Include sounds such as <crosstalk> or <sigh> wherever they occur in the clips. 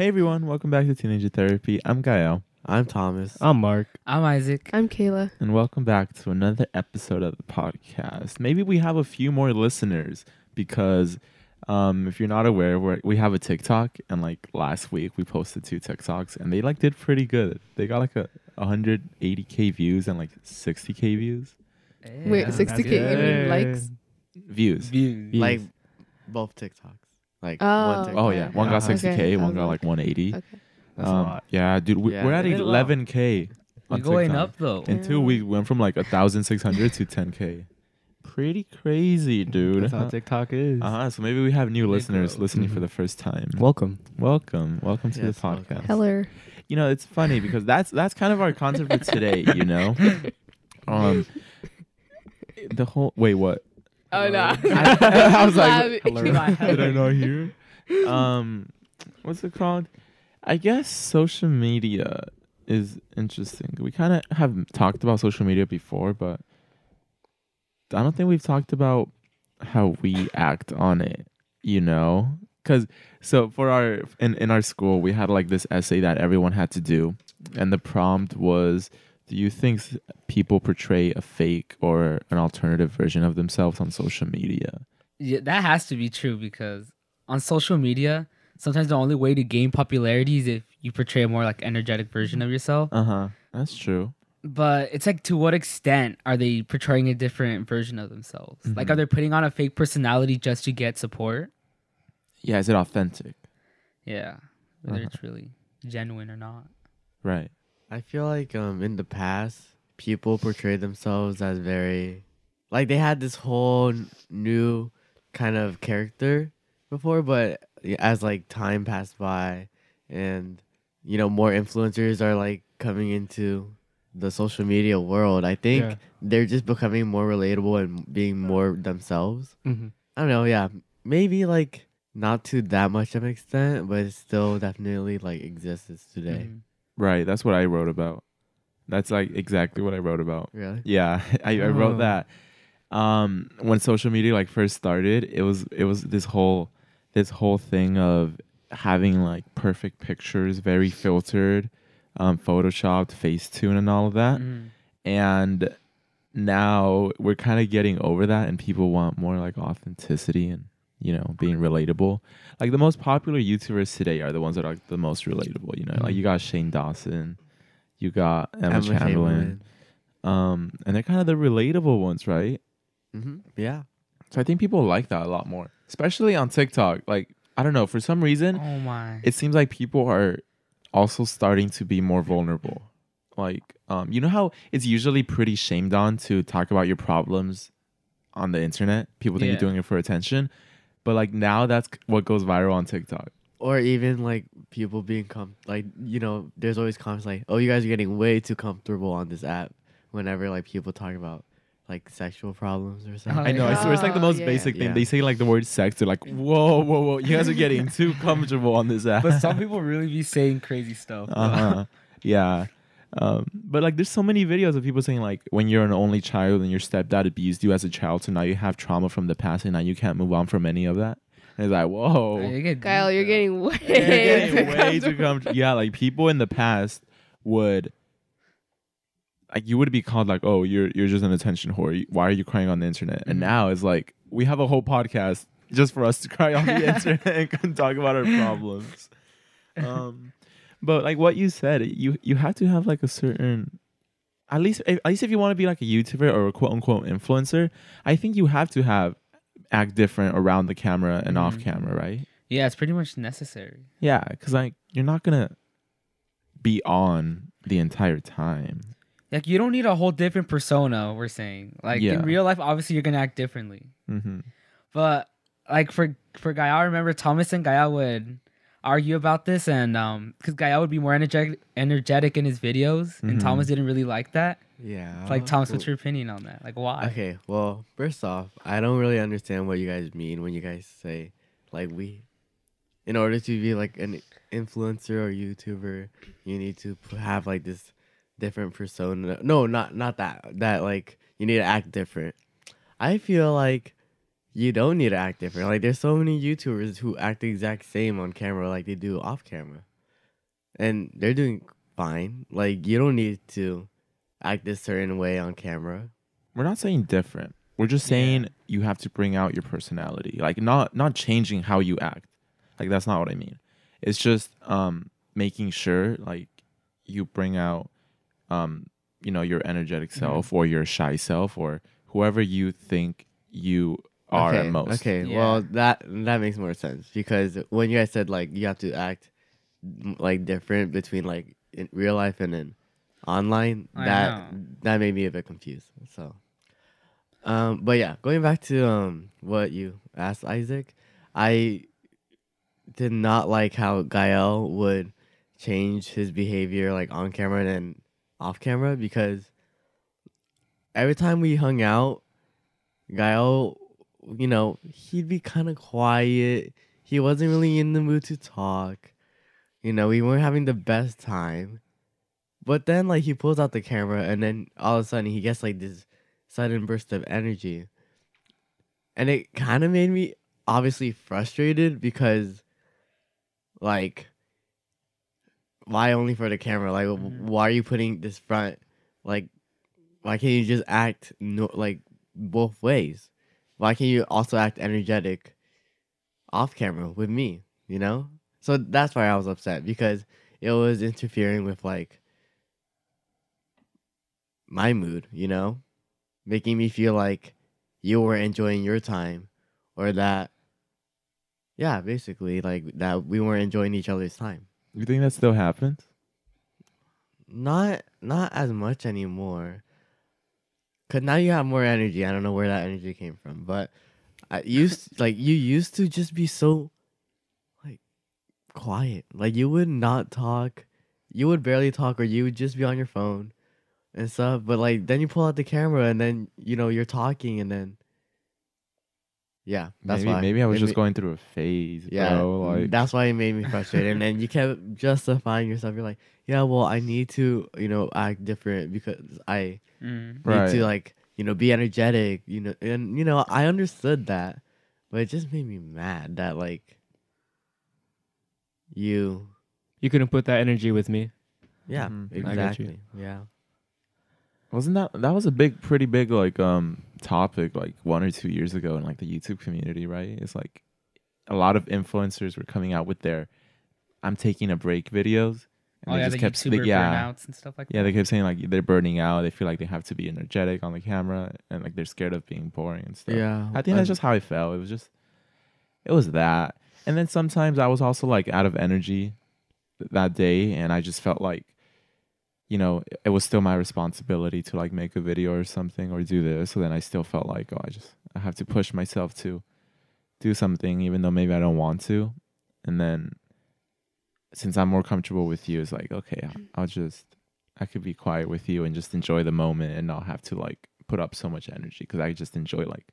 Hey everyone, welcome back to Teenager Therapy. I'm Gael, I'm Thomas. I'm Mark. I'm Isaac. I'm Kayla. and welcome back to another episode of the podcast. Maybe we have a few more listeners because um, if you're not aware, we're, we have a TikTok, and like last week we posted two TikToks, and they like did pretty good. They got like a 180k views and like 60k views. Wait, 60k good. even likes? Views. Views. Views. like both TikToks. Like Oh. one Oh yeah, one got 60k, Okay, one got like- like 180. Okay. That's a Um, lot. Yeah, dude, we, Yeah. we're at They did well. 11k. We're going TikTok. up though. Until Yeah. we went from like 1,600 to 10k. Pretty crazy, dude. That's how TikTok is. Uh huh. So maybe we have new They listeners grow. listening for Mhm. the first time. Welcome. welcome, welcome to Yes, the welcome. podcast. Hello. You know, it's funny because that's that's kind of our concept for today. You know, <laughs> um, the whole wait, what? Oh no. <laughs> I, <laughs> I was like, Hello. did I not hear? Um, what's it called? I guess social media is interesting. We kind of have talked about social media before, but I don't think we've talked about how we act on it. You know, because so for our in in our school we had like this essay that everyone had to do, and the prompt was. Do you think people portray a fake or an alternative version of themselves on social media? Yeah, that has to be true because on social media, sometimes the only way to gain popularity is if you portray a more like energetic version of yourself. Uh huh. That's true. But it's like to what extent are they portraying a different version of themselves? Like Mhm. are they putting on a fake personality just to get support? Yeah, is it authentic? Yeah. Whether Uh-huh. it's really genuine or not. Right. I feel like um in the past people portrayed themselves as very like they had this whole n- new kind of character before, but as like time passed by and you know more influencers are like coming into the social media world, I think Yeah. they're just becoming more relatable and being more themselves. Mm-hmm. I don't know, yeah. Maybe like not to that much of an extent, but it still definitely like exists today. Mhm. Right. That's what I wrote about. That's like exactly what I wrote about. Really? Yeah, <laughs> I, I wrote Oh. that. Um, when social media like first started, it was it was this whole this whole thing of having like perfect pictures, very filtered, um, photoshopped, Facetune, and all of that. Mhm. And now we're kind of getting over that, and people want more like authenticity and you know being relatable. Like the most popular YouTubers today are the ones that are the most relatable. You know, like you got Shane Dawson, you got Emma, Chamberlain, um, and they're kind of the relatable ones, right? Mm-hmm. Yeah. So I think people like that a lot more, especially on TikTok. Like I don't know, for some reason, Oh my. it seems like people are also starting to be more vulnerable. Like, um, you know how it's usually pretty shamed on to talk about your problems on the internet. People think Yeah. you're doing it for attention, but like now that's what goes viral on TikTok. Or even like people being com like you know, there's always comments like, "Oh, you guys are getting way too comfortable on this app." Whenever like people talk about like sexual problems or something. Oh, I know. I swear it's like the Oh, most yeah. basic thing. Yeah. They say like the word sex. They're like, whoa, whoa, whoa. You guys are getting too comfortable on this <laughs> app. but some people really be saying crazy stuff. uh-huh. yeah. Um, but like, there's so many videos of people saying like, when you're an only child and your stepdad abused you as a child, so now you have trauma from the past, and now you can't move on from any of that. And it's like, whoa, You get Kyle, deep, you're though. getting way, you're getting too way too comfortable. comfortable. Yeah, like people in the past would. Like you would be called like, oh, you're you're just an attention whore. Why are you crying on the internet? And Mhm. now it's like we have a whole podcast just for us to cry on the <laughs> internet and talk about our problems. <laughs> Um, but like what you said, you you have to have like a certain, at least at least if you want to be like a YouTuber or a quote unquote influencer, I think you have to have act different around the camera and off Mhm. camera, right? Yeah, it's pretty much necessary. Yeah, because like you're not gonna be on the entire time. Like you don't need a whole different persona. We're saying like Yeah. in real life, obviously you're gonna act differently. Mm-hmm. But like for for Gael, I remember Thomas and Gael would argue about this, and um, because Gael would be more energetic energetic in his videos, Mhm. and Thomas didn't really like that. Yeah. Like Thomas, what's your opinion on that? Like why? Okay, well, first off, I don't really understand what you guys mean when you guys say like we in order to be like an influencer or YouTuber, you need to have like this different persona. No, not not that. That like you need to act different. I feel like you don't need to act different. Like there's so many YouTubers who act the exact same on camera like they do off camera. and they're doing fine. Like you don't need to act this certain way on camera. We're not saying different. We're just Yeah. saying you have to bring out your personality. Like not not changing how you act. Like that's not what I mean. It's just um making sure like you bring out um you know your energetic self or your shy self or whoever you think you are okay, at most. Okay, Yeah. well that that makes more sense because when you guys said like you have to act like different between like in real life and in online, I that know. that made me a bit confused. So, um, but yeah, going back to um what you asked Isaac, I did not like how Gael would change his behavior like on camera and then off camera because every time we hung out, Gael, you know, he'd be kind of quiet. He wasn't really in the mood to talk. You know, we weren't having the best time. But then, like, he pulls out the camera, and then all of a sudden, he gets like this sudden burst of energy. And it kind of made me obviously frustrated because, like, why only for the camera? Like, w Mhm. why are you putting this front? Like, why can't you just act no, like both ways? Why can't you also act energetic off camera with me? You know? So that's why I was upset because it was interfering with like my mood, you know? Making me feel like you were enjoying your time or that yeah, basically like that we weren't enjoying each other's time. You think that still happens? Not not as much anymore. Cause now you have more energy. I don't know where that energy came from, but I used <laughs> like you used to just be so like quiet. Like you would not talk. You would barely talk, or you would just be on your phone and stuff. But like then you pull out the camera, and then you know you're talking, and then yeah, that's maybe why. maybe I was It just going through a phase, yeah, bro. Like that's why it made me frustrated. and then you kept justifying yourself. You're like, yeah, well, I need to, you know, act different because I Mm. Right. need to, like, you know, be energetic, you know, and you know, I understood that, but it just made me mad that like you, You couldn't put that energy with me. yeah. I got you. exactly, yeah, Wasn't that that was a big, pretty big like um topic like one or two years ago in like the YouTube community, right? It's like a lot of influencers were coming out with their "I'm taking a break" videos, Oh yeah, the YouTuber yeah, burnouts and stuff like yeah, that. they kept saying like they're burning out. They feel like they have to be energetic on the camera, and like they're scared of being boring and stuff. yeah. I think that's just how I felt. It was just, it was that, and then sometimes I was also like out of energy th- that day, and I just felt like, you know, it was still my responsibility to like make a video or something or do this. So then I still felt like, oh, I just I have to push myself to do something, even though maybe I don't want to, and then since I'm more comfortable with you, it's like okay, I- I'll just I could be quiet with you and just enjoy the moment and not have to like put up so much energy because I just enjoy like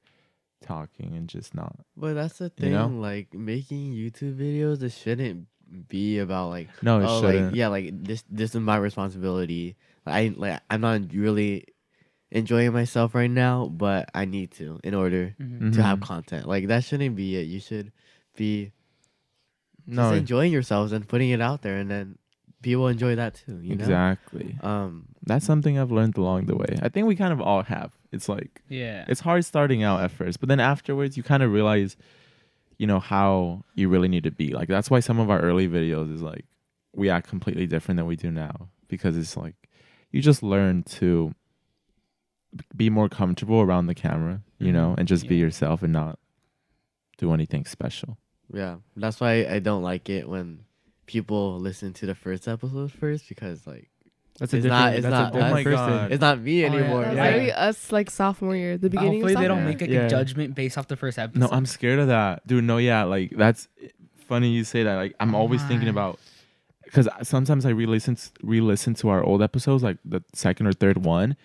talking and just not. But that's the You thing, know? like making YouTube videos. It shouldn't be about like No, it oh, shouldn't. like yeah, like this this is my responsibility. I like I'm not really enjoying myself right now, but I need to in order Mhm. to have Mhm. content. Like that shouldn't be it. You should be No, just enjoying yourselves and putting it out there, and then people enjoy that too. You exactly. know. Um. That's something I've learned along the way. I think we kind of all have. It's like Yeah. it's hard starting out at first, but then afterwards you kind of realize, you know, how you really need to be. Like that's why some of our early videos is like we act completely different than we do now because it's like you just learn to be more comfortable around the camera, you know, and just be yourself and not do anything special. Yeah. That's why I don't like it when people listen to the first episode first because like That's a It's different. not- it's not- a oh my different God. person. it's not me Oh, yeah. anymore. Yeah. literally us like sophomore year, the beginning Hopefully of they don't make like Yeah. a judgment based off the first episode. No, I'm scared of that, dude. No, yeah, like that's funny you say that. Like I'm Oh always thinking about because sometimes I re-listen re-listen to our old episodes, like the second or third one,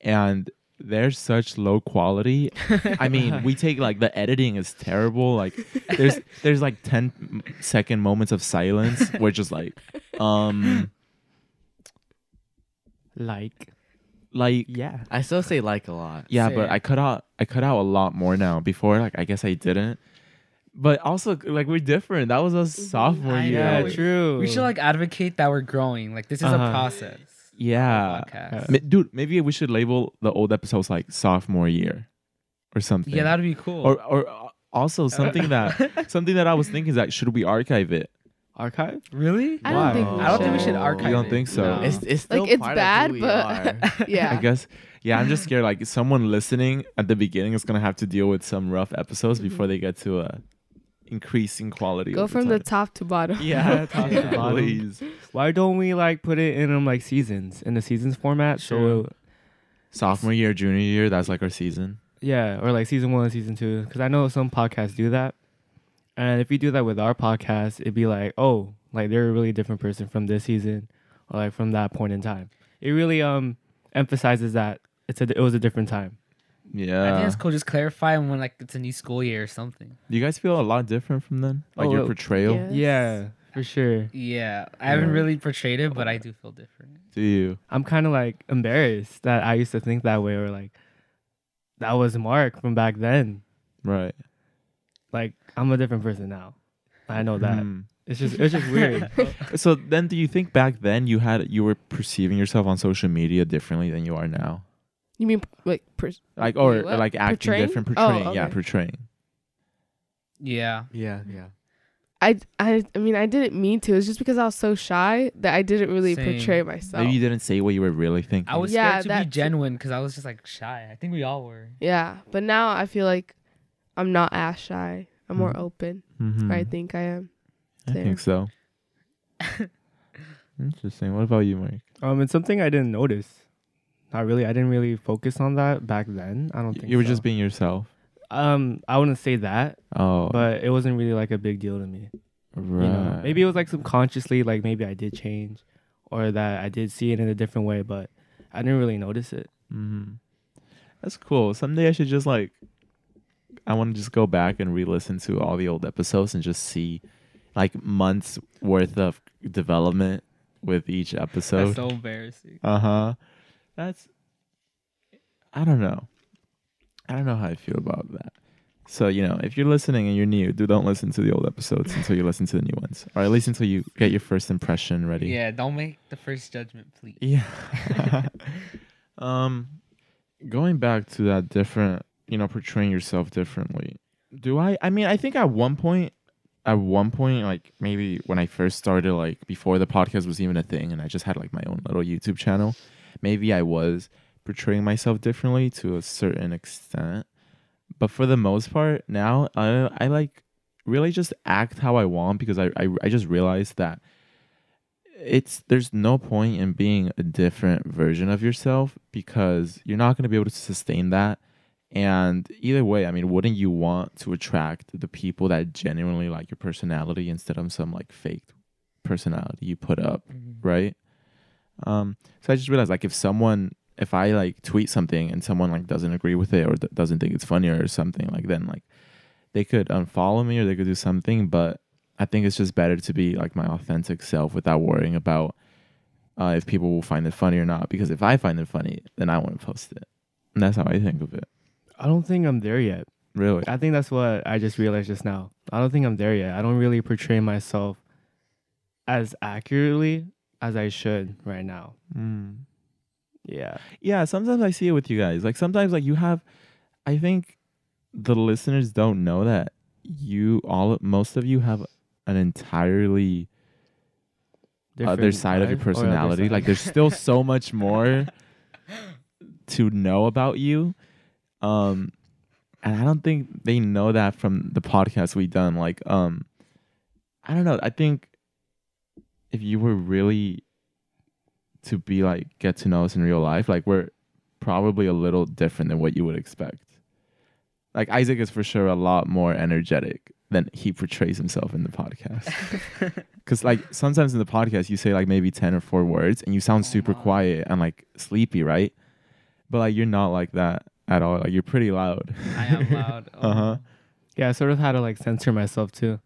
and they're such low quality. I mean, we <laughs> take like the editing is terrible. Like there's there's like 10 m- second moments of silence. We're just like, um, Like, like yeah. I still say like a lot. Yeah, Say but it. I cut out I cut out a lot more now. Before, like I guess I didn't. but also like we're different. That was us sophomore I year. know. Yeah, true. We should like advocate that we're growing. Like this is a Uh-huh. process. Yeah. Podcast. Ma- Dude, maybe we should label the old episodes like sophomore year or something. Yeah, that'd be cool. or or uh, also something that <laughs> something that I was thinking is like should we archive it? archive. really? I don't think we I don't think we should should. archive. You don't it. think so? No. It's it's still Like, it's part bad, of who we but- are. <laughs> yeah. I guess. Yeah, I'm just scared. Like someone listening at the beginning is gonna have to deal with some rough episodes Mhm. before they get to a increasing quality. Go from the time. top to bottom. Yeah, top to <laughs> bottom. please. Why don't we like put it in um like seasons in the seasons format? Sure. So Sophomore year, junior year, that's like our season. yeah, or like season one, season two. Because I know some podcasts do that, and if you do that with our podcast, it'd be like, oh, like they're a really different person from this season, or like from that point in time. It really um emphasizes that it's a it was a different time. I think Yeah. it's cool. Just clarify when like it's a new school year or something. Do you guys feel a lot different from then? Like Oh, your portrayal? Yes. Yeah, for sure. Yeah, I haven't Yeah. really portrayed it, but I do feel different. Do you? I'm kind of like embarrassed that I used to think that way, or like that was Mark from back then. Right. Like I'm a different person now. I know that. Hmm. It's just it's just weird. <laughs> So then, do you think back then you had you were perceiving yourself on social media differently than you are now? You mean like pers- Like or, what? like acting Portraying? different, Oh, portraying. Yeah, portraying. Yeah, yeah, yeah. I, I I mean I didn't mean to. It's just because I was so shy that I didn't really Same. portray myself. Maybe you didn't say what you were really thinking. I was Yeah, scared to be that too. genuine because I was just like shy. I think we all were. yeah, but now I feel like I'm not as shy. I'm more Mhm. open. Mhm. I think I am. I think so. <laughs> Interesting. What about you, Mike? um, it's something I didn't notice. Not really. I didn't really focus on that back then. I don't think You were so. just being yourself. Um, I wouldn't say that, Oh, but it wasn't really like a big deal to me. right. You know, maybe it was like subconsciously, like maybe I did change, or that I did see it in a different way, but I didn't really notice it. hmm That's cool. Someday I should just like, I want to just go back and re-listen to all the old episodes and just see, like months worth of development with each episode. That's so embarrassing. Uh huh. That's. I don't know. I don't know how I feel about that. So you know, if you're listening and you're new, do don't listen to the old episodes until you listen to the new ones, or at least until you get your first impression ready. Yeah, don't make the first judgment, please. Yeah. <laughs> um, going back to that different, you know, portraying yourself differently. Do I? I mean, I think at one point, at one point, like maybe when I first started, like before the podcast was even a thing, and I just had like my own little YouTube channel, maybe I was portraying myself differently to a certain extent. But for the most part, now I I like really just act how I want because I I, I just realized that it's there's no point in being a different version of yourself because you're not going to be able to sustain that. And either way i mean wouldn't you want to attract the people that genuinely like your personality instead of some like fake personality you put up mm-hmm. right um so i just realized like if someone if i like tweet something and someone like doesn't agree with it or th- doesn't think it's funny or something like then like they could unfollow me or they could do something but I think it's just better to be like my authentic self without worrying about uh, if people will find it funny or not. Because if I find it funny, then I want to post it. And that's how I think of it. I don't think I'm there yet. Really. I think that's what I just realized just now. I don't think I'm there yet. I don't really portray myself as accurately as I should right now. Mm. Yeah. Yeah, sometimes I see it with you guys. Like sometimes like you have I think the listeners don't know that you all most of you have an entirely other Different side of your life other personality. Like there's still so <laughs> much more to know about you. Um and I don't think they know that from the podcast we've done. Like, um I don't know. I think if you were really to be like get to know us in real life, like we're probably a little different than what you would expect. Like Isaac is for sure a lot more energetic than he portrays himself in the podcast. <laughs> Cause like sometimes in the podcast you say like maybe ten or four words and you sound super wow. quiet and like sleepy, right? But like you're not like that at all. Like you're pretty loud. I am loud. <laughs> Oh. Uh huh. Yeah, I sort of had to like censor myself too.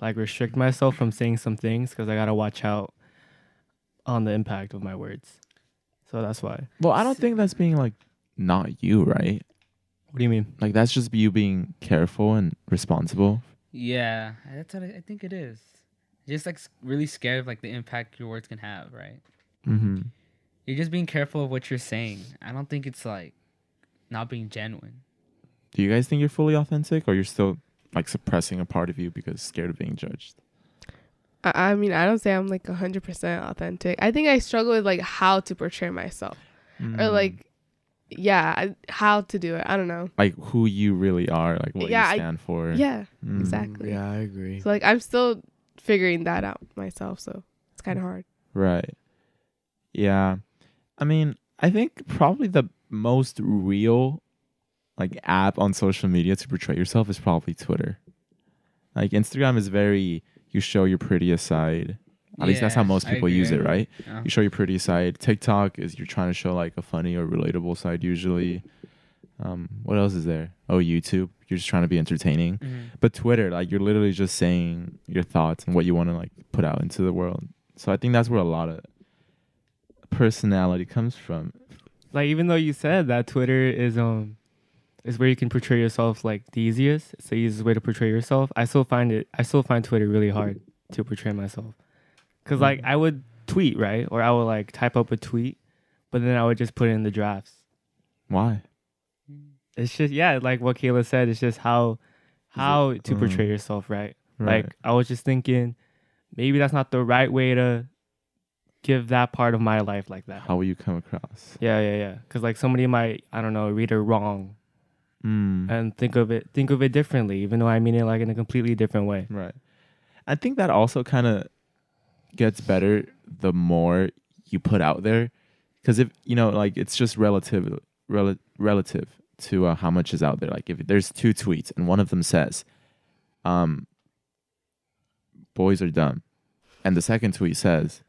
Like restrict myself from saying some things because I gotta watch out on the impact of my words. So that's why. Well, I don't think that's being like not you, right? What do you mean? Like that's just you being careful and responsible Yeah, that's what I, I think it is. Just like really scared of like the impact your words can have, right? Mm-hmm. You're just being careful of what you're saying. I don't think it's like not being genuine. Do you guys think you're fully authentic, or you're still like suppressing a part of you because scared of being judged? I, I mean, I don't say I'm like 100% authentic. I think I struggle with like how to portray myself or Mm. like, yeah, I, how to do it. I don't know. like who you really are, like what Yeah, you stand for. Yeah, Mm. exactly. Yeah, I agree. So like, I'm still figuring that out myself. So it's kind of hard. Right. Yeah. I mean, I think probably the most real like app on social media to portray yourself is probably Twitter. Like Instagram is very you show your prettiest side. At least that's how most people use it, right? Yeah. You show your prettiest side. TikTok is you're trying to show like a funny or relatable side usually. Um, what else is there? Oh, YouTube. You're just trying to be entertaining. Mhm. But Twitter, like you're literally just saying your thoughts and what you want to like put out into the world. So I think that's where a lot of personality comes from. like even though you said that Twitter is um is where you can portray yourself like the easiest, it's the easiest way to portray yourself. I still find it. I still find Twitter really hard to portray myself, because like I would tweet right, or I would like type up a tweet, but then I would just put it in the drafts. Why? It's just yeah, like what Kayla said. It's just how how to Mm. portray yourself, right? Right. Like I was just thinking, maybe that's not the right way to give that part of my life like that. How will you come across? Yeah, yeah, yeah. Because like somebody might, I don't know, read it wrong Mm. and think of it, think of it differently, even though I mean it like in a completely different way. Right. I think that also kind of gets better the more you put out there, because if you know, like it's just relative, rel- relative to uh, how much is out there. Like if there's two tweets and one of them says, um, "Boys are dumb," and the second tweet says,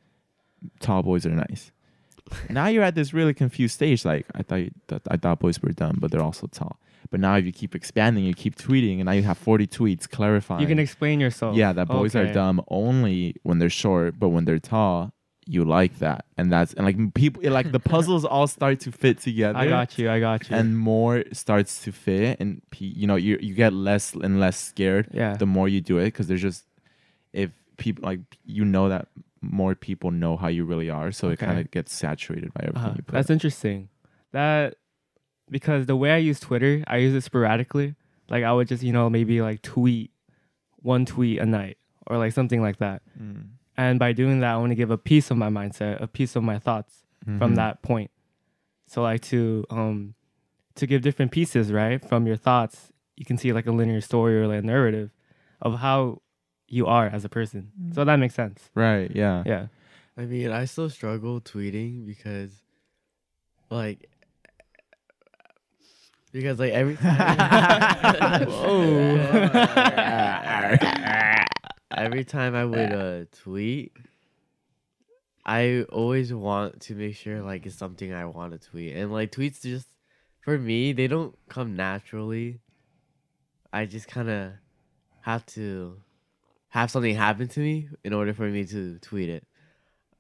"Tall boys are nice." <laughs> now you're at this really confused stage. Like I thought, you, th- I thought boys were dumb, but they're also tall. But now if you keep expanding, you keep tweeting, and now you have 40 tweets clarifying. You can explain yourself. Yeah, that boys are dumb only when they're short, but when they're tall, you like that, and that's and like people like the <laughs> puzzles all start to fit together. I got you. I got you. And more starts to fit, and you know you you get less and less scared yeah, the more you do it because there's just if people like you know that more people know how you really are, so it kind of gets saturated by everything uh, you put. that's interesting. That because the way I use Twitter, I use it sporadically. Like I would just, you know, maybe like tweet one tweet a night or like something like that. Mm. And by doing that, I want to give a piece of my mindset, a piece of my thoughts from Mhm. that point. So like to um to give different pieces, right, from your thoughts, you can see like a linear story or like a narrative of how you are as a person. So that makes sense. Right? Yeah. Yeah. I mean, I still struggle tweeting because, like, because like every <laughs> time, every time I would uh, tweet, I always want to make sure like it's something I want to tweet, and like tweets just for me they don't come naturally. I just kind of have to have something happen to me in order for me to tweet it.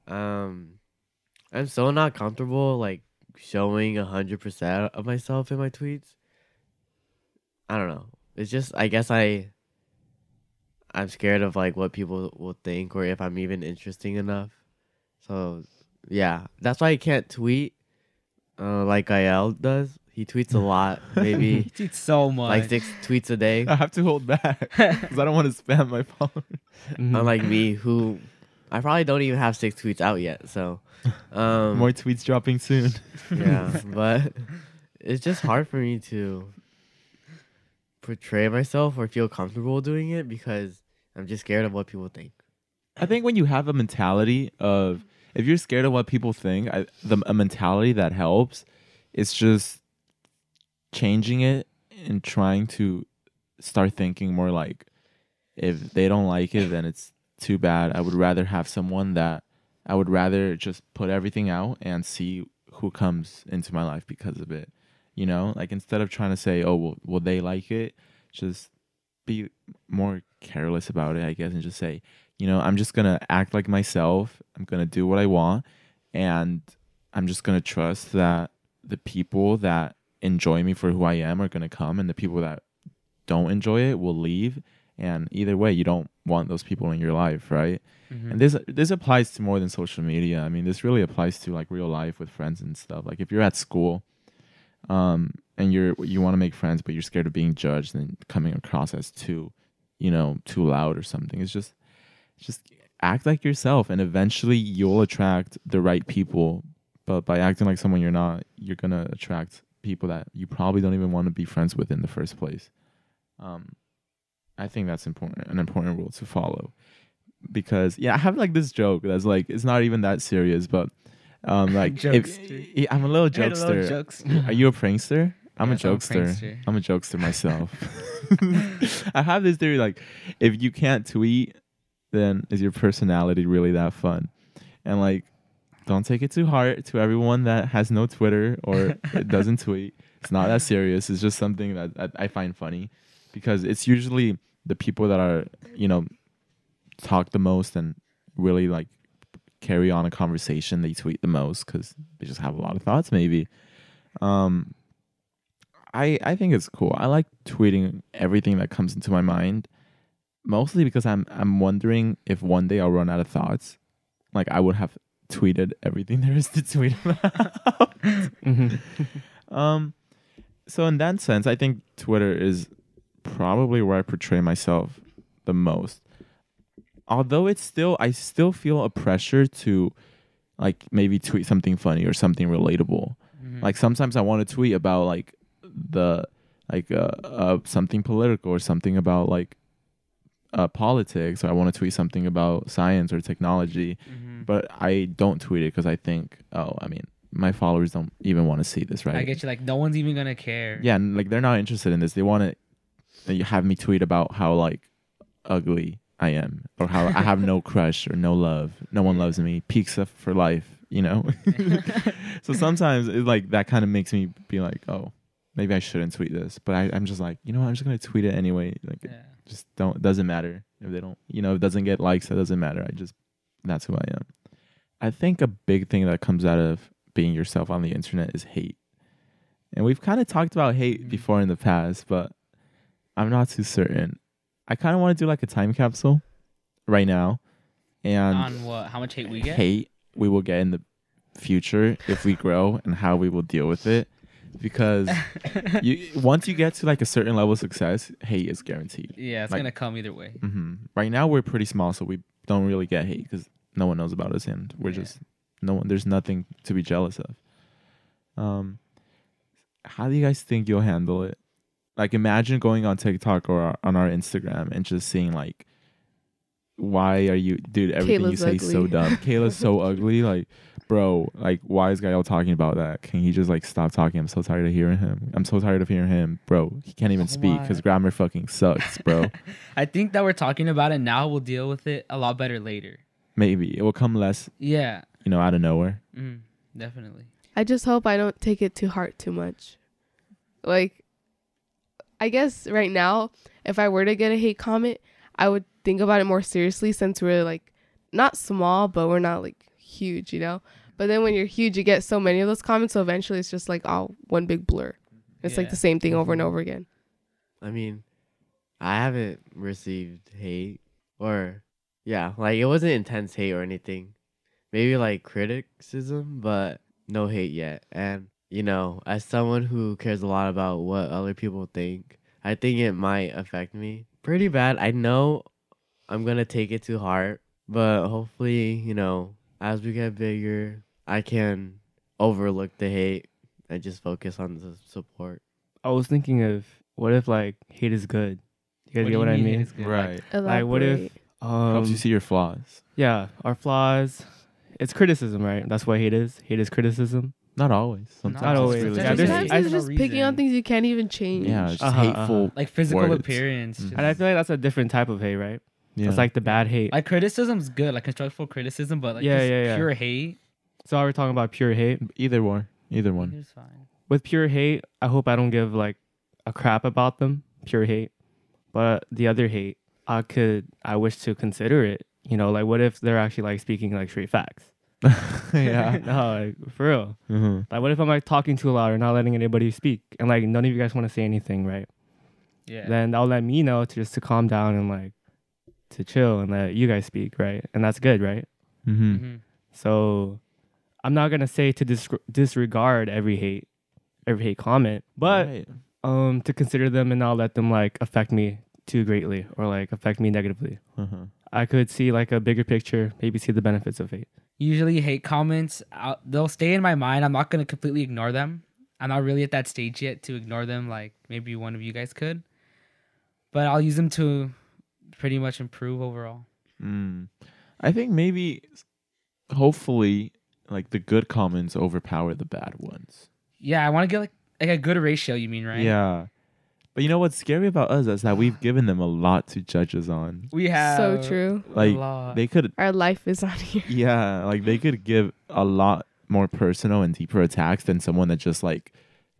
Um, I'm so not comfortable like showing a hundred percent of myself in my tweets. I don't know. It's just I guess I I'm scared of like what people will think or if I'm even interesting enough. So yeah, that's why I can't tweet uh, like Gael does. He tweets a lot, <laughs> maybe he tweets so much. like six tweets a day. <laughs> I have to hold back because I don't want to spam my phone. <laughs> Unlike me, who I probably don't even have six tweets out yet. So <laughs> um, More tweets dropping soon. <laughs> yeah, <laughs> but it's just hard for me to portray myself or feel comfortable doing it because I'm just scared of what people think. I think when you have a mentality of if you're scared of what people think, I, the a mentality that helps is just changing it and trying to start thinking more like if they don't like it then it's too bad. I would rather have someone that I would rather just put everything out and see who comes into my life because of it. You know, like instead of trying to say, "Oh, will, will they like it?" just be more careless about it, I guess, and just say, you know, I'm just gonna act like myself. I'm gonna do what I want, and I'm just gonna trust that the people that enjoy me for who I am are gonna come, and the people that don't enjoy it will leave. And either way, you don't want those people in your life, right? Mhm. And this this applies to more than social media. I mean, this really applies to like real life with friends and stuff. Like if you're at school, um, and you're you want to make friends, but you're scared of being judged and coming across as too, you know, too loud or something. It's just, just act like yourself, and eventually you'll attract the right people. But by acting like someone you're not, you're gonna attract people that you probably don't even want to be friends with in the first place. Um, I think that's important, an important rule to follow because yeah, I have like this joke that's like it's not even that serious, but um, <laughs> like if, Jokester. I'm a little Hey, the little jokester. Are you a prankster? I'm a I'm a jokester. prankster. I'm a jokester myself. <laughs> <laughs> I have this theory like if you can't tweet, then is your personality really that fun? And like don't take it too hard to everyone that has no Twitter or doesn't tweet. It's not that serious. It's just something that, that I find funny because it's usually the people that are, you know, talk the most and really like carry on a conversation they tweet the most because they just have a lot of thoughts maybe. Um i i think it's cool. I like tweeting everything that comes into my mind mostly because i'm i'm wondering if one day i'll run out of thoughts. Like i would have tweeted everything <laughs> there is to tweet about. Mhm. <laughs> um so in that sense i think twitter is probably where i portray myself the most although it's still i still feel a pressure to like maybe tweet something funny or something relatable Mhm. like sometimes i want to tweet about like the like uh, uh something political or something about like uh politics or i want to tweet something about science or technology Mhm. but i don't tweet it because i think oh i mean my followers don't even want to see this right I get you. Like no one's even gonna care. yeah like they're not interested in this they want to you have me tweet about how like ugly i am or how i have no crush or no love. No one loves me. Pizza for life you know? <laughs> So sometimes it's like that kind of makes me be like oh maybe i shouldn't tweet this. But I, i'm just like you know what, i'm just gonna tweet it anyway. Like it just don't it doesn't matter if they don't you know if it doesn't get likes it doesn't matter. I just that's who i am. I think a big thing that comes out of being yourself on the internet is hate. And we've kind of talked about hate Mhm. before in the past but i'm not too certain i kind of want to do like a time capsule right now and On what? How much hate we get? hate we will get in the future if we grow and how we will deal with it because <laughs> you once you get to like a certain level of success hate is guaranteed yeah, it's like- gonna come either way. hmm right now we're pretty small so we don't really get hate because no one knows about us and we're Yeah. just no one there's nothing to be jealous of um how do you guys think you'll handle it like imagine going on tiktok or on our instagram and just seeing like why are you dude everything you Kayla's say is so dumb. Kayla's so <laughs> ugly. Like bro like why is Gael talking about that? Can he just like stop talking? I'm so tired of hearing him. I'm so tired of hearing him. Bro he can't even speak because grammar fucking sucks bro. <laughs> I think that we're talking about it now. We'll deal with it a lot better later. maybe. It will come less Yeah, you know out of nowhere. Mm, definitely. I just hope I don't take it to heart too much. Like, I guess right now, if I were to get a hate comment, I would think about it more seriously since we're like not small, but we're not like huge, you know? But then when you're huge, you get so many of those comments, so eventually it's just like all one big blur. It's like the same thing over and mm-hmm. over again. I mean, I haven't received hate or yeah, like it wasn't intense hate or anything. Maybe like criticism, but no hate yet. And you know, as someone who cares a lot about what other people think, I think it might affect me pretty bad. I know I'm going to take it to heart, but hopefully, you know, as we get bigger, I can overlook the hate and just focus on the support. I was thinking of what if like hate is good. You guys What get what you I mean mean? it's good? right Like, what if- Elaborate. Um, helps you see your flaws yeah, our flaws. It's criticism, right? That's what hate is. Hate is criticism. Not always sometimes Not it's always. really Yeah, just there's- Sometimes I- it's just no picking on things you can't even change. yeah it's just Uh-huh, hateful uh-huh. Like physical Words. appearance. Mhm. And I feel like that's a different type of hate, right? yeah It's like the bad hate. like criticism's good, like constructive criticism, but like Yeah, just yeah, yeah. pure hate. so are we talking about pure hate? either one either one It's fine. With pure hate, I hope I don't give like a crap about them. Pure hate. But the other hate, I could I wish to consider it. You know, like what if they're actually like speaking like straight facts? <laughs> yeah <laughs> no, like for real. Mhm. Like what if I'm like talking too loud or not letting anybody speak and like none of you guys want to say anything, right? Yeah. then that'll let me know to just to calm down and like to chill and let you guys speak, right? And that's good, right? Mm-hmm. hmm So I'm not gonna say to dis- disregard every hate, every hate comment, but Right. um to consider them and not let them like affect me too greatly or like affect me negatively. Uh-huh. I could see like a bigger picture, maybe see the benefits of hate. Usually, hate comments I'll, they'll stay in my mind. I'm not gonna completely ignore them. I'm not really at that stage yet to ignore them, like maybe one of you guys could. But I'll use them to pretty much improve overall. Mm. I think maybe, hopefully, like the good comments overpower the bad ones. Yeah, I want to get like like a good ratio. You mean right? Yeah. But you know what's scary about us is that we've <sighs> given them a lot to judge us on. we have so true. a Like lot. they could, Our life is on here. <laughs> yeah, like they could give a lot more personal and deeper attacks than someone that just like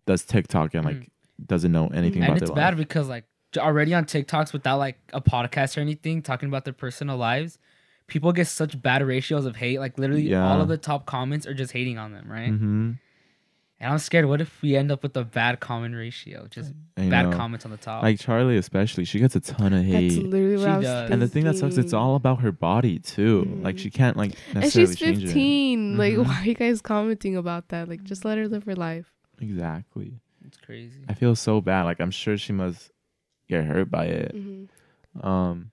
does TikTok and like Mm. doesn't know anything and about it's their bad life. because like already on TikToks without like a podcast or anything talking about their personal lives, people get such bad ratios of hate. Like literally, Yeah. all of the top comments are just hating on them, right? Mm-hmm. And I'm scared. What if we end up with a bad comment ratio? Just I bad know. comments on the top. Like Charli, especially, she gets a ton of hate. That's literally what She I was does. And the thing that sucks, it's all about her body too. Like Mhm. she can't like And necessarily she's change it. 15. Like, Mhm. why are you guys commenting about that? Like, just let her live her life. Exactly. it's crazy. I feel so bad. Like I'm sure she must get hurt by it. hmm Um,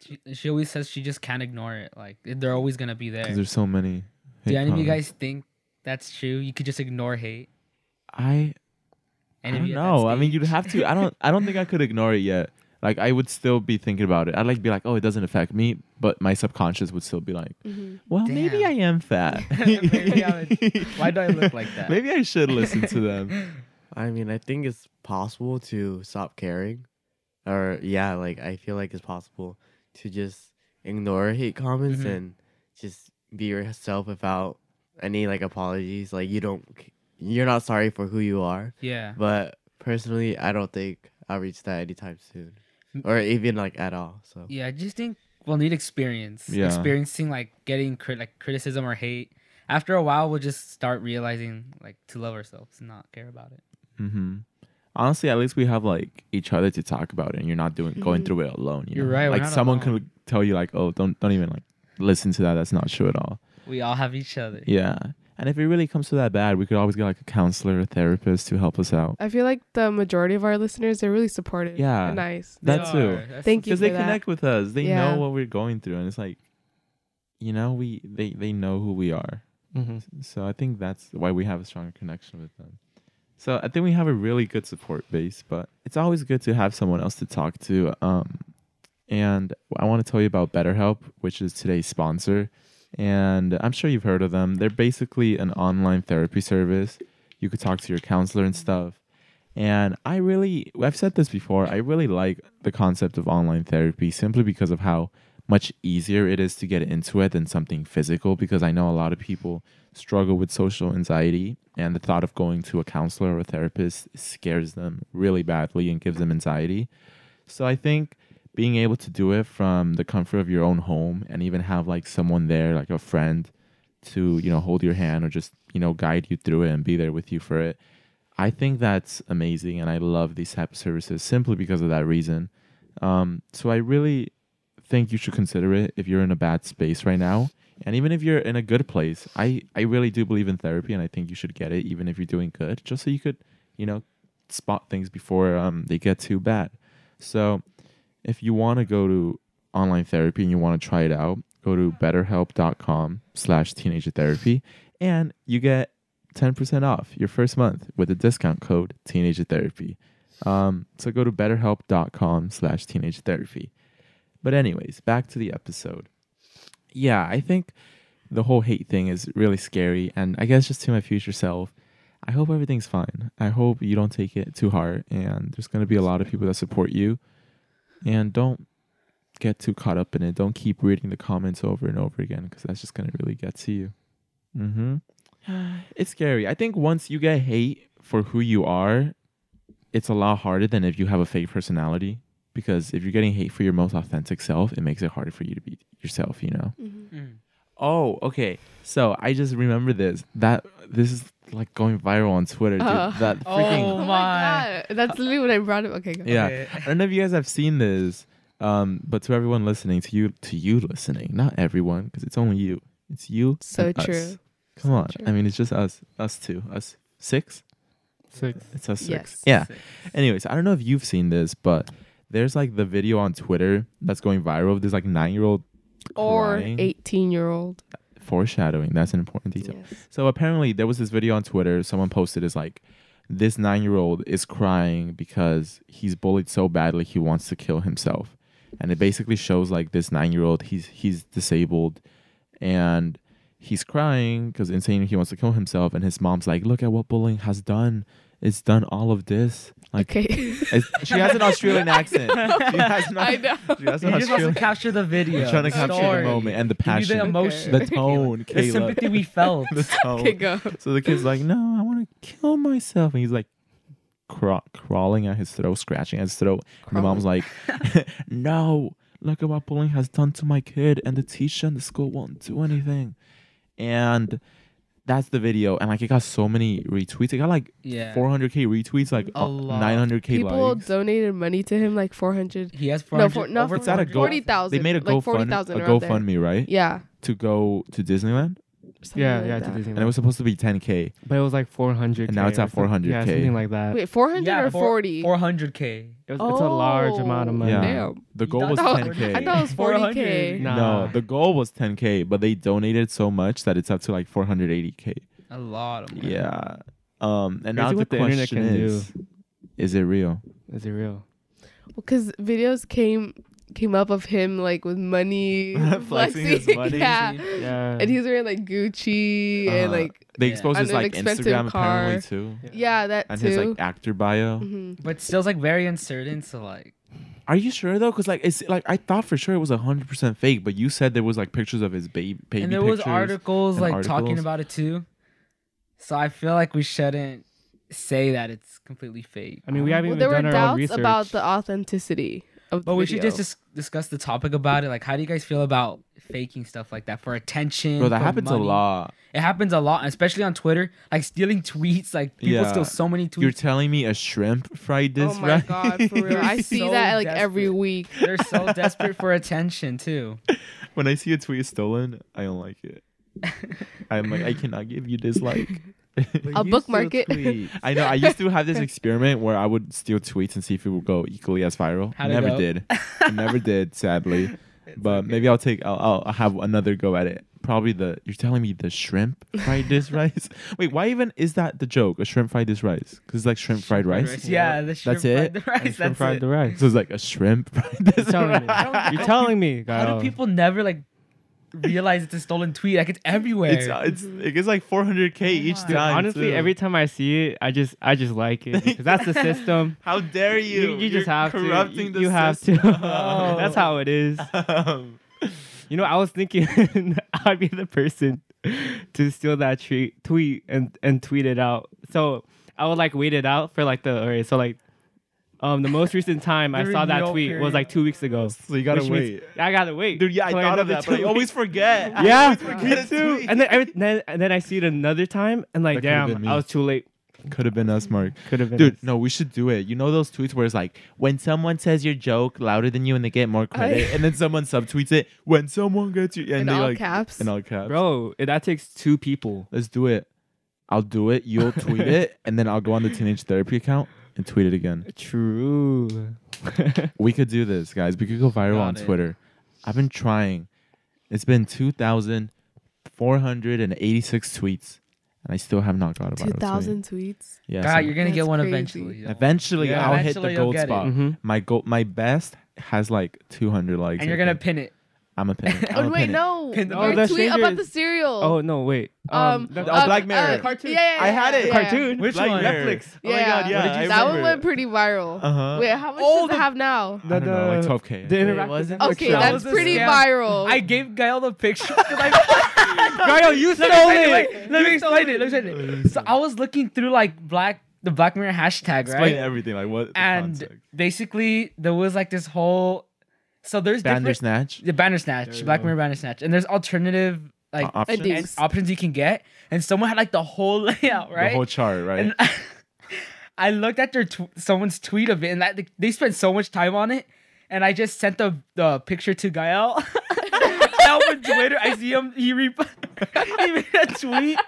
She, she always says she just can't ignore it. Like they're always gonna be there. because there's so many. Do hate any of you guys think that's true? You could just ignore hate. I I Any don't you at that know. I mean, you'd have to. I don't. I don't think I could ignore it yet. Like I would still be thinking about it. I'd like be like, oh, it doesn't affect me, but my subconscious would still be like, hmm well, maybe I am fat. <laughs> Maybe I would- <laughs> why do I look like that? Maybe I should listen to them. <laughs> I mean, I think it's possible to stop caring, or yeah, like I feel like it's possible to just ignore hate comments Mhm. and just be yourself without any like apologies. Like you don't, you're not sorry for who you are. Yeah. But personally, I don't think I'll reach that anytime soon, or even like at all. So Yeah, I just think we'll need experience. Yeah. Experiencing like getting crit- like criticism or hate. After a while, we'll just start realizing like to love ourselves and not care about it. hmm Honestly, at least we have like each other to talk about it, and you're not doing going Mhm. through it alone. You You're know? right, Like someone alone. could tell you like, oh, don't don't even like listen to that. That's not true at all. We all have each other. Yeah. And if it really comes to that bad, we could always get like a counselor, a therapist to help us out. I feel like the majority of our listeners are really supportive. Yeah. and nice. They That too. are. That's- Thank you Because they that. connect with us. They Yeah. know what we're going through, and it's like, you know, we they they know who we are. Mm-hmm. So I think that's why we have a stronger connection with them. So I think we have a really good support base, but it's always good to have someone else to talk to. Um, and I want to tell you about BetterHelp, which is today's sponsor. And I'm sure you've heard of them. They're basically an online therapy service. You could talk to your counselor and stuff. And I really, I've said this before, I really like the concept of online therapy simply because of how much easier it is to get into it than something physical. Because I know a lot of people struggle with social anxiety, and the thought of going to a counselor or a therapist scares them really badly and gives them anxiety. So I think being able to do it from the comfort of your own home and even have like someone there, like a friend, to you know hold your hand or just you know guide you through it and be there with you for it. I think that's amazing, and I love these type of services simply because of that reason. Um, so I really think you should consider it if you're in a bad space right now, and even if you're in a good place. I I really do believe in therapy, and I think you should get it even if you're doing good, just so you could you know spot things before um, they get too bad. So if you want to go to online therapy and you want to try it out, go to betterhelp.com slash teenager therapy and you get 10% off your first month with the discount code teenager therapy. Um, so go to betterhelp.com slash teenage therapy. But anyways, back to the episode. Yeah, I think the whole hate thing is really scary. And I guess just to my future self, I hope everything's fine. I hope you don't take it too hard and there's going to be a lot of people that support you. And don't get too caught up in it. Don't keep reading the comments over and over again because that's just going to really get to you. Mm-hmm. <sighs> It's scary. I think once you get hate for who you are, it's a lot harder than if you have a fake personality. Because if you're getting hate for your most authentic self, it makes it harder for you to be yourself, you know? hmm Mm. Oh, okay. So I just remember this. That this is like going viral on Twitter, dude. Uh. that <laughs> freaking Oh Oh my. my god, that's literally what I brought up. Okay, go. Yeah. Okay. I don't know if you guys have seen this, um, but to everyone listening, to you, to you listening, not everyone, because it's only you. It's you. So and us. true. Come So on. true. I mean, it's just us, us two, us six. Six. It's us six. Yes. Yeah. Anyways, I don't know if you've seen this, but there's like the video on Twitter that's going viral of this like nine year old Or eighteen year old. Foreshadowing. That's an important detail. Yes. So apparently there was this video on Twitter. Someone posted is like, this nine year old is crying because he's bullied so badly he wants to kill himself, and it basically shows like this nine year old he's he's disabled, and he's crying because insane he wants to kill himself, and his mom's like, look at what bullying has done. It's done all of this. Like okay. she has an Australian accent. <laughs> She has not, I know. She has He an just wants to capture the video. She's trying to the capture story. the moment and the Give you passion, the emotion. the tone, the Kayla. sympathy we felt. <laughs> the tone. Okay, go. So the kid's like, "No, I want to kill myself," and he's like, craw- crawling at his throat, scratching at his throat. And the mom's like, <laughs> "No, look at what bullying has done to my kid, and the teacher and the school won't do anything." And that's the video, and like it got so many retweets. It got like Yeah. 400k retweets, like A uh, lot. 900k People likes. donated money to him, like four hundred. He has No, 400, for, no, over It's at a 400. go- forty thousand. They made a like forty GoFund, thousand a. GoFundMe, right? Yeah. To go to Disneyland, something Yeah, like yeah, to that. Disneyland. and it was supposed to be 10k. but it was like 400. And now it's at 400K. Yeah, something like that. Wait, four hundred Yeah, or four- forty? 400k. It was, It's a large amount of money. Yeah. Damn. The goal was that was- 10k. I thought it was 40k. Nah. No, the goal was 10k, but they donated so much that it's up to like 480k. A lot of money. Yeah. Um, and now Crazy the what the internet question can do. is, is it real? Is it real? Well, because videos came came up of him like with money, <laughs> Flexing his money. Yeah. Yeah. And he's wearing like Gucci and Uh-huh. like They exposed On his an like expensive Instagram car. apparently too, yeah, that and too. his like actor bio. Mhm. But still, it's like very uncertain. So like, Are you sure though? Because like it's like I thought for sure it was hundred percent fake, but you said there was like pictures of his baby, baby and there was articles and like talking about it too. So I feel like we shouldn't say that it's completely fake. I mean, we haven't Well, even there were done our own doubts research. about the authenticity of the But we should just dis- discuss the topic about it. Like, how do you guys feel about faking stuff like that for attention? Bro, that for happens money? a lot. It happens a lot, especially on Twitter. Like stealing tweets. Like people Yeah. steal so many tweets. You're telling me a shrimp fried this oh my right? god, for real. I <laughs> see So that like every week. They're so <laughs> desperate for attention too. when I see a tweet stolen, I don't like it. <laughs> I'm like, I cannot give you dislike. I'll bookmark it. I know. I used to have this <laughs> experiment where I would steal tweets and see if it would go equally as viral. How'd it never go? did. I never did, sadly. <laughs> but maybe I'll take. I'll, I'll I'll have another go at it. Probably the. You're telling me the shrimp fried this <laughs> rice? Wait, why even is that the joke? A shrimp fried this rice? Because it's like shrimp fried rice. Yeah, the shrimp it? fried the rice. And shrimp That's fried it. the rice. So it's like a shrimp fried this You're telling me. rice. You're telling me, How Kyle. do people never like realize it's a stolen tweet? Like it's everywhere. It's uh, it's it gets like 400k each my. Dude, time. honestly, too. every time I see it, I just I just like it because that's the system. <laughs> How dare you? You, you just You're have corrupting to. You, the you have system. to. <laughs> that's how it is. Um, <laughs> You know, I was thinking I'd be the person to steal that tweet, tweet and and tweet it out. So I would like wait it out for like the alright. So like, um, the most recent time I saw that renewal tweet period. was like two weeks ago. so you gotta which means- wait. I gotta wait. Dude, yeah, I for thought of another that, but I always forget. <laughs> Yeah, always forget me too. tweet. And then, every, then and then I see it another time and like, That damn. I was too late. Could have been us, Mark. Could have been. Dude, us. no, we should do it. You know those tweets where it's like when someone says your joke louder than you and they get more credit, and then someone subtweets it when someone gets you and In they all like caps. in all caps. bro, that takes two people. Let's do it. I'll do it. You'll tweet <laughs> it, and then I'll go on the teenage therapy account and tweet it again. True. <laughs> We could do this, guys. We could go viral on it. Twitter. I've been trying. It's been two thousand four hundred and eighty-six tweets, and I still have not got a viral Two tweet. thousand tweets. Yeah, God, so you're gonna get That's one crazy. eventually. yo. eventually Yeah. I'll hit the you'll gold get it. spot. hmm My goal, my best has like two hundred likes. and you're gonna think. pin it. I'm a pin. <laughs> I'm Oh a wait, pin no. Pin the- Your Oh, the tweet stranger about the cereal. Oh no, wait. Um, the- Oh, Black Mirror. cartoon. Yeah, yeah, I had it. yeah. cartoon. Which Black one? Mirror. Netflix. Oh my Yeah. god, yeah. did you I say? That one went pretty viral. Uh-huh. Wait, how much Oh, does it have now? I don't know, like 12k. The Wait, interactive. wasn't Okay, That that's was pretty scam. viral. I gave Gael the picture. <laughs> 'cause I- Gael, you stole it. Wait, let me explain it. Let me explain it. So I was looking through like black the Black Mirror hashtag, Explain everything, like what And context. basically there was like this whole so there's different Bandersnatch. the Bandersnatch, There Black go. Mirror Bandersnatch, and there's alternative like Uh, options? A and deuce. options you can get, and someone had like the whole <laughs> layout, right? The whole chart, right? And <laughs> I looked at their tw- someone's tweet of it, and that they spent so much time on it. And I just sent the the picture to Gael. <laughs> Now on Twitter, I see him. He re- he made a tweet,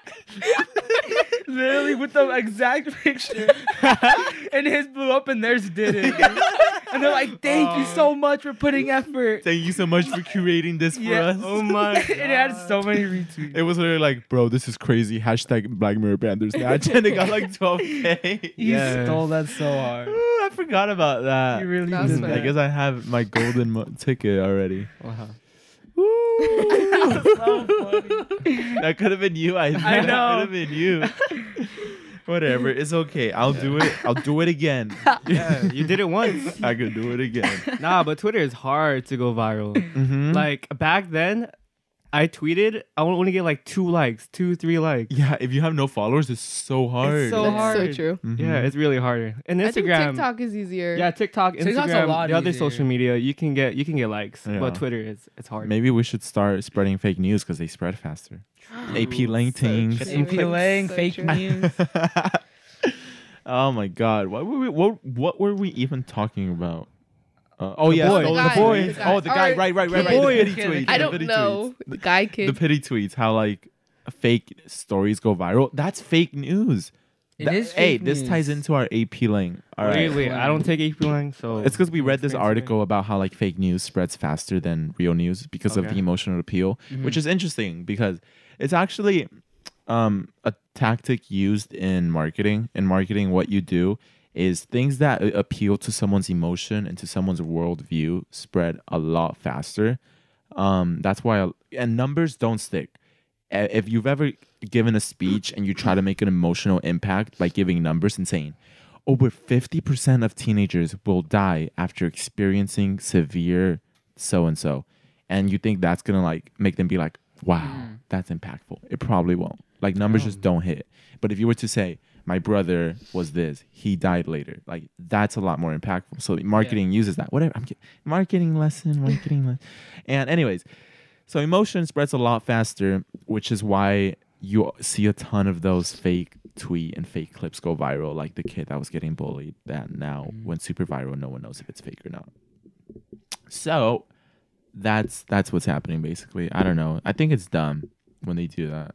<laughs> literally with the exact picture, <laughs> and his blew up, and theirs didn't. <laughs> And they're like, "Thank you so much for putting effort." Thank you so much for curating this for Yeah. us. Oh my it had so many retweets. It was literally like, bro, this is crazy. Hashtag Black Mirror Bandersnatch. and it got like 12K. He Yeah. stole that so hard. Ooh, I forgot about that. He really did. I guess I have my golden mo- ticket already. Wow. <laughs> that could have been you. I, think. I That know. could have been you. Whatever. It's okay. I'll do it. I'll do it again. <laughs> Yeah, you did it once. I could do it again. nah, but Twitter is hard to go viral. Mm-hmm. Like back then, I tweeted, I want to get like two likes, two, three likes. yeah, if you have no followers, it's so hard. so That's hard. so true. Mhm. Yeah, it's really harder. And I think Instagram, TikTok is easier. yeah, TikTok, Instagram, TikTok's a lot the other easier. social media, you can get you can get likes, Yeah. but Twitter is it's hard. Maybe we should start spreading fake news because they spread faster. <gasps> AP Lang So things. AP clicks. Lang, fake news. <laughs> oh my god, what were we? What what were we even talking about? Uh, oh The yeah, boy. The the boy. The guy. Oh, the guy. Or Right, right, right, right. The Boy. pity Kid. tweets. I don't know. tweets. The guy kid. The pity tweets. How like fake stories go viral. That's fake news. It That- is hey, fake this ties into our AP Lang. All wait, wait, I don't take AP Lang, so It's because we read this Explain to me. article about how like fake news spreads faster than real news because of the emotional appeal, which is interesting because it's actually um, a tactic used in marketing. In marketing, what you do is things that appeal to someone's emotion and to someone's worldview spread a lot faster. Um, that's why, and numbers don't stick. If you've ever given a speech and you try to make an emotional impact by giving numbers and saying, over 50% of teenagers will die after experiencing severe so and so, and you think that's gonna like make them be like, wow, that's impactful. It probably won't. Like numbers just don't hit. But if you were to say, my brother was this, he died later, like that's a lot more impactful. So marketing uses that. Whatever. I'm kidding. Marketing lesson, marketing lesson. <laughs> And anyways, so emotion spreads a lot faster, which is why you see a ton of those fake tweet and fake clips go viral, like the kid that was getting bullied that now mm-hmm. went super viral. No one knows if it's fake or not. So that's that's what's happening basically. I don't know. I think it's dumb when they do that.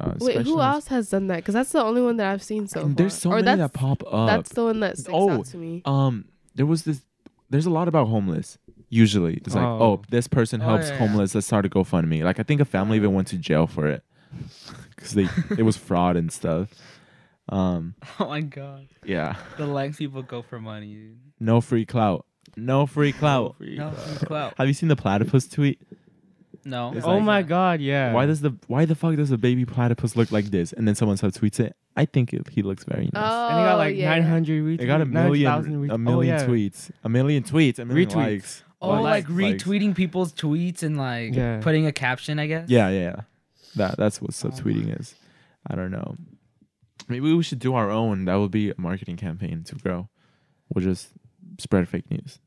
Uh, Wait, who else has done that? Because that's the only one that I've seen so far. There's so or many that's, that pop up. That's the one that sticks Oh, out to me. um, there was this. There's a lot about homeless. Usually, it's like, Oh. oh, this person Oh, helps yeah, yeah. homeless. Let's start a GoFundMe. Like, I think a family even went to jail for it <laughs> because they it was fraud and stuff. Um, <laughs> Oh my god. yeah, The lengths people go for money. dude. no free clout. No free clout. No free clout. Have you seen the platypus tweet? No. It's Oh like- my god, yeah. Why does the why the fuck does a baby platypus look like this? And then someone subtweets it. I think it, he looks very nice. Oh, and he got like yeah. 900 retweets. It got a million, oh, million, retweets. a million oh, yeah. tweets, a million tweets, a million Retweets. likes. Oh, Or like likes. retweeting people's tweets and like Yeah. putting a caption, I guess. Yeah, yeah, yeah. That that's what Oh subtweeting is. I don't know. Maybe we should do our own. That would be a marketing campaign to grow. We'll just spread fake news.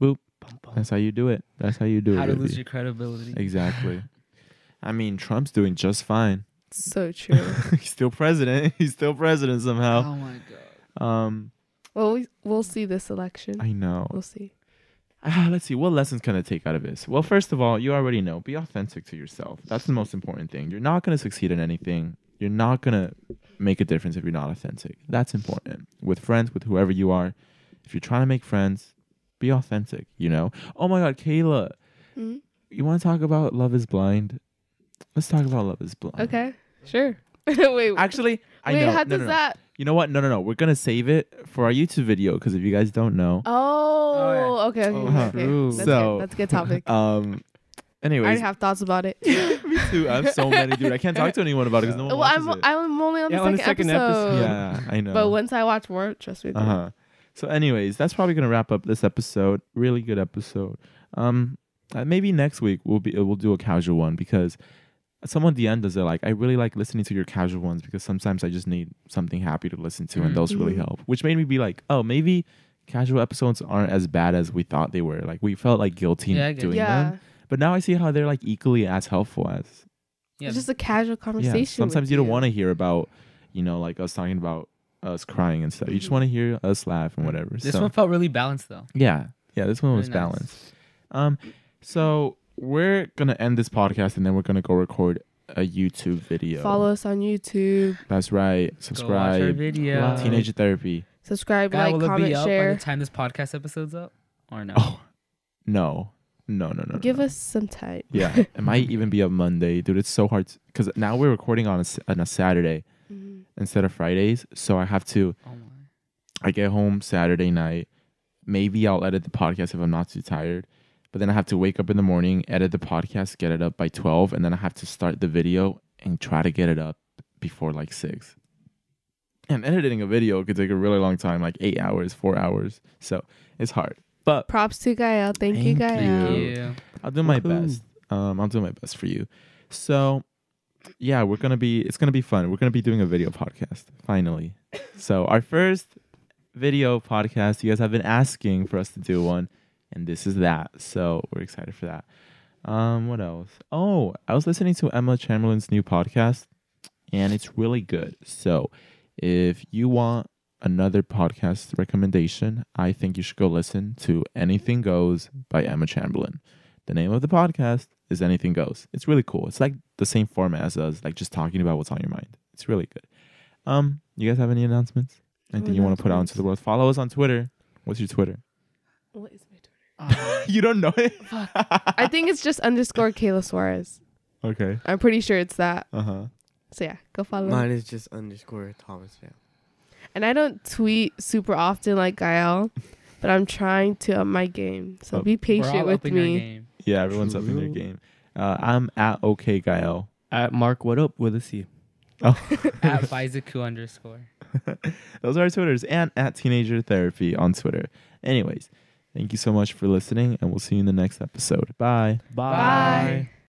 Boop. That's how you do it. That's how you do How it. How to lose your credibility. exactly. <laughs> I mean, Trump's doing just fine. So <laughs> true. He's still president. <laughs> He's still president somehow. Oh my god. Um, well, we, we'll see this election. I know. We'll see. Ah, let's see. What lessons can I take out of this? Well, first of all, you already know. Be authentic to yourself. That's the most important thing. You're not going to succeed in anything. You're not going to make a difference if you're not authentic. That's important. With friends, with whoever you are. If you're trying to make friends, be authentic, you know? Oh my God, Kayla, Mhm. you want to talk about Love is Blind? Let's talk about Love is Blind. Okay, sure. <laughs> Wait, Actually, I wait, know. how no, does no, no. that? You know what? No, no, no. We're going to save it for our YouTube video because if you guys don't know, Oh, okay, okay, Oh, okay, okay. true. That's So- good. That's a good topic. <laughs> um, I anyways, already have thoughts about it. <laughs> Me too. I have so many, dude. I can't talk to anyone about it because no one well, I'm it. I'm only on the Yeah, on second, the second episode. episode. yeah, I know. But once I watch more, trust me. uh huh. So, anyways, that's probably gonna wrap up this episode. Really good episode. Um, uh, maybe next week we'll be we'll do a casual one because someone DM'd us. They're like, I really like listening to your casual ones because sometimes I just need something happy to listen to, and those really Mhm. help. Which made me be like, oh, maybe casual episodes aren't as bad as we thought they were. Like we felt like guilty Yeah, I get doing Yeah. them, but now I see how they're like equally as helpful as Yeah. It's just a casual conversation. Yeah. Sometimes with you don't want to hear about, you know, like us talking about us crying and stuff. You just want to hear us laugh and whatever. this so, one felt really balanced though. yeah, yeah, this one was nice. balanced. Um, so we're gonna end this podcast and then we're gonna go record a YouTube video. Follow us on YouTube. That's right. Go watch our Subscribe. video. Like- Teenager Therapy. Subscribe, Guy, like, will it comment, be up by share. the time this podcast episode's up? Or no? Oh, no, no, no, no. Give no. us some time. Yeah, it might <laughs> even be a Monday, dude. It's so hard because now we're recording on a s- on a Saturday. Instead of Fridays. So I have to. Oh my. I get home Saturday night. Maybe I'll edit the podcast if I'm not too tired. But then I have to wake up in the morning, edit the podcast, get it up by 12, and then I have to start the video and try to get it up before like 6. And editing a video could take a really long time, like 8 hours, 4 hours. So, it's hard. But Props to Gael. Thank, you, Thank Gael. You. you. I'll do my Woohoo. best. Um, I'll do my best for you. So, yeah, we're gonna be. It's gonna be fun. We're gonna be doing a video podcast finally. so our first video podcast. You guys have been asking for us to do one, and this is that. So we're excited for that. Um, what else? Oh, I was listening to Emma Chamberlain's new podcast, and it's really good. So, if you want another podcast recommendation, I think you should go listen to Anything Goes by Emma Chamberlain. The name of the podcast is Anything Goes. It's really cool. It's like the same format as us, like just talking about what's on your mind. It's really good. Um, you guys have any announcements? Anything you want to put out into the world? Follow us on Twitter. What's your Twitter? What is my Twitter? <laughs> you don't know it? I think it's just underscore Kayla Suarez. okay. I'm pretty sure it's that. Uh huh. So yeah, go follow. Mine is just underscore Thomas Pham. And I don't tweet super often like Gael, but I'm trying to up my game. So Oh. be We're patient all with upping our me. Game. Yeah, everyone's up in their True. game. Uh, I'm at OK Gael. At Mark, what up with a C? Oh, At <laughs> Bizaku underscore. <laughs> Those are our Twitters and at Teenager Therapy on Twitter. Anyways, thank you so much for listening, and we'll see you in the next episode. Bye. Bye.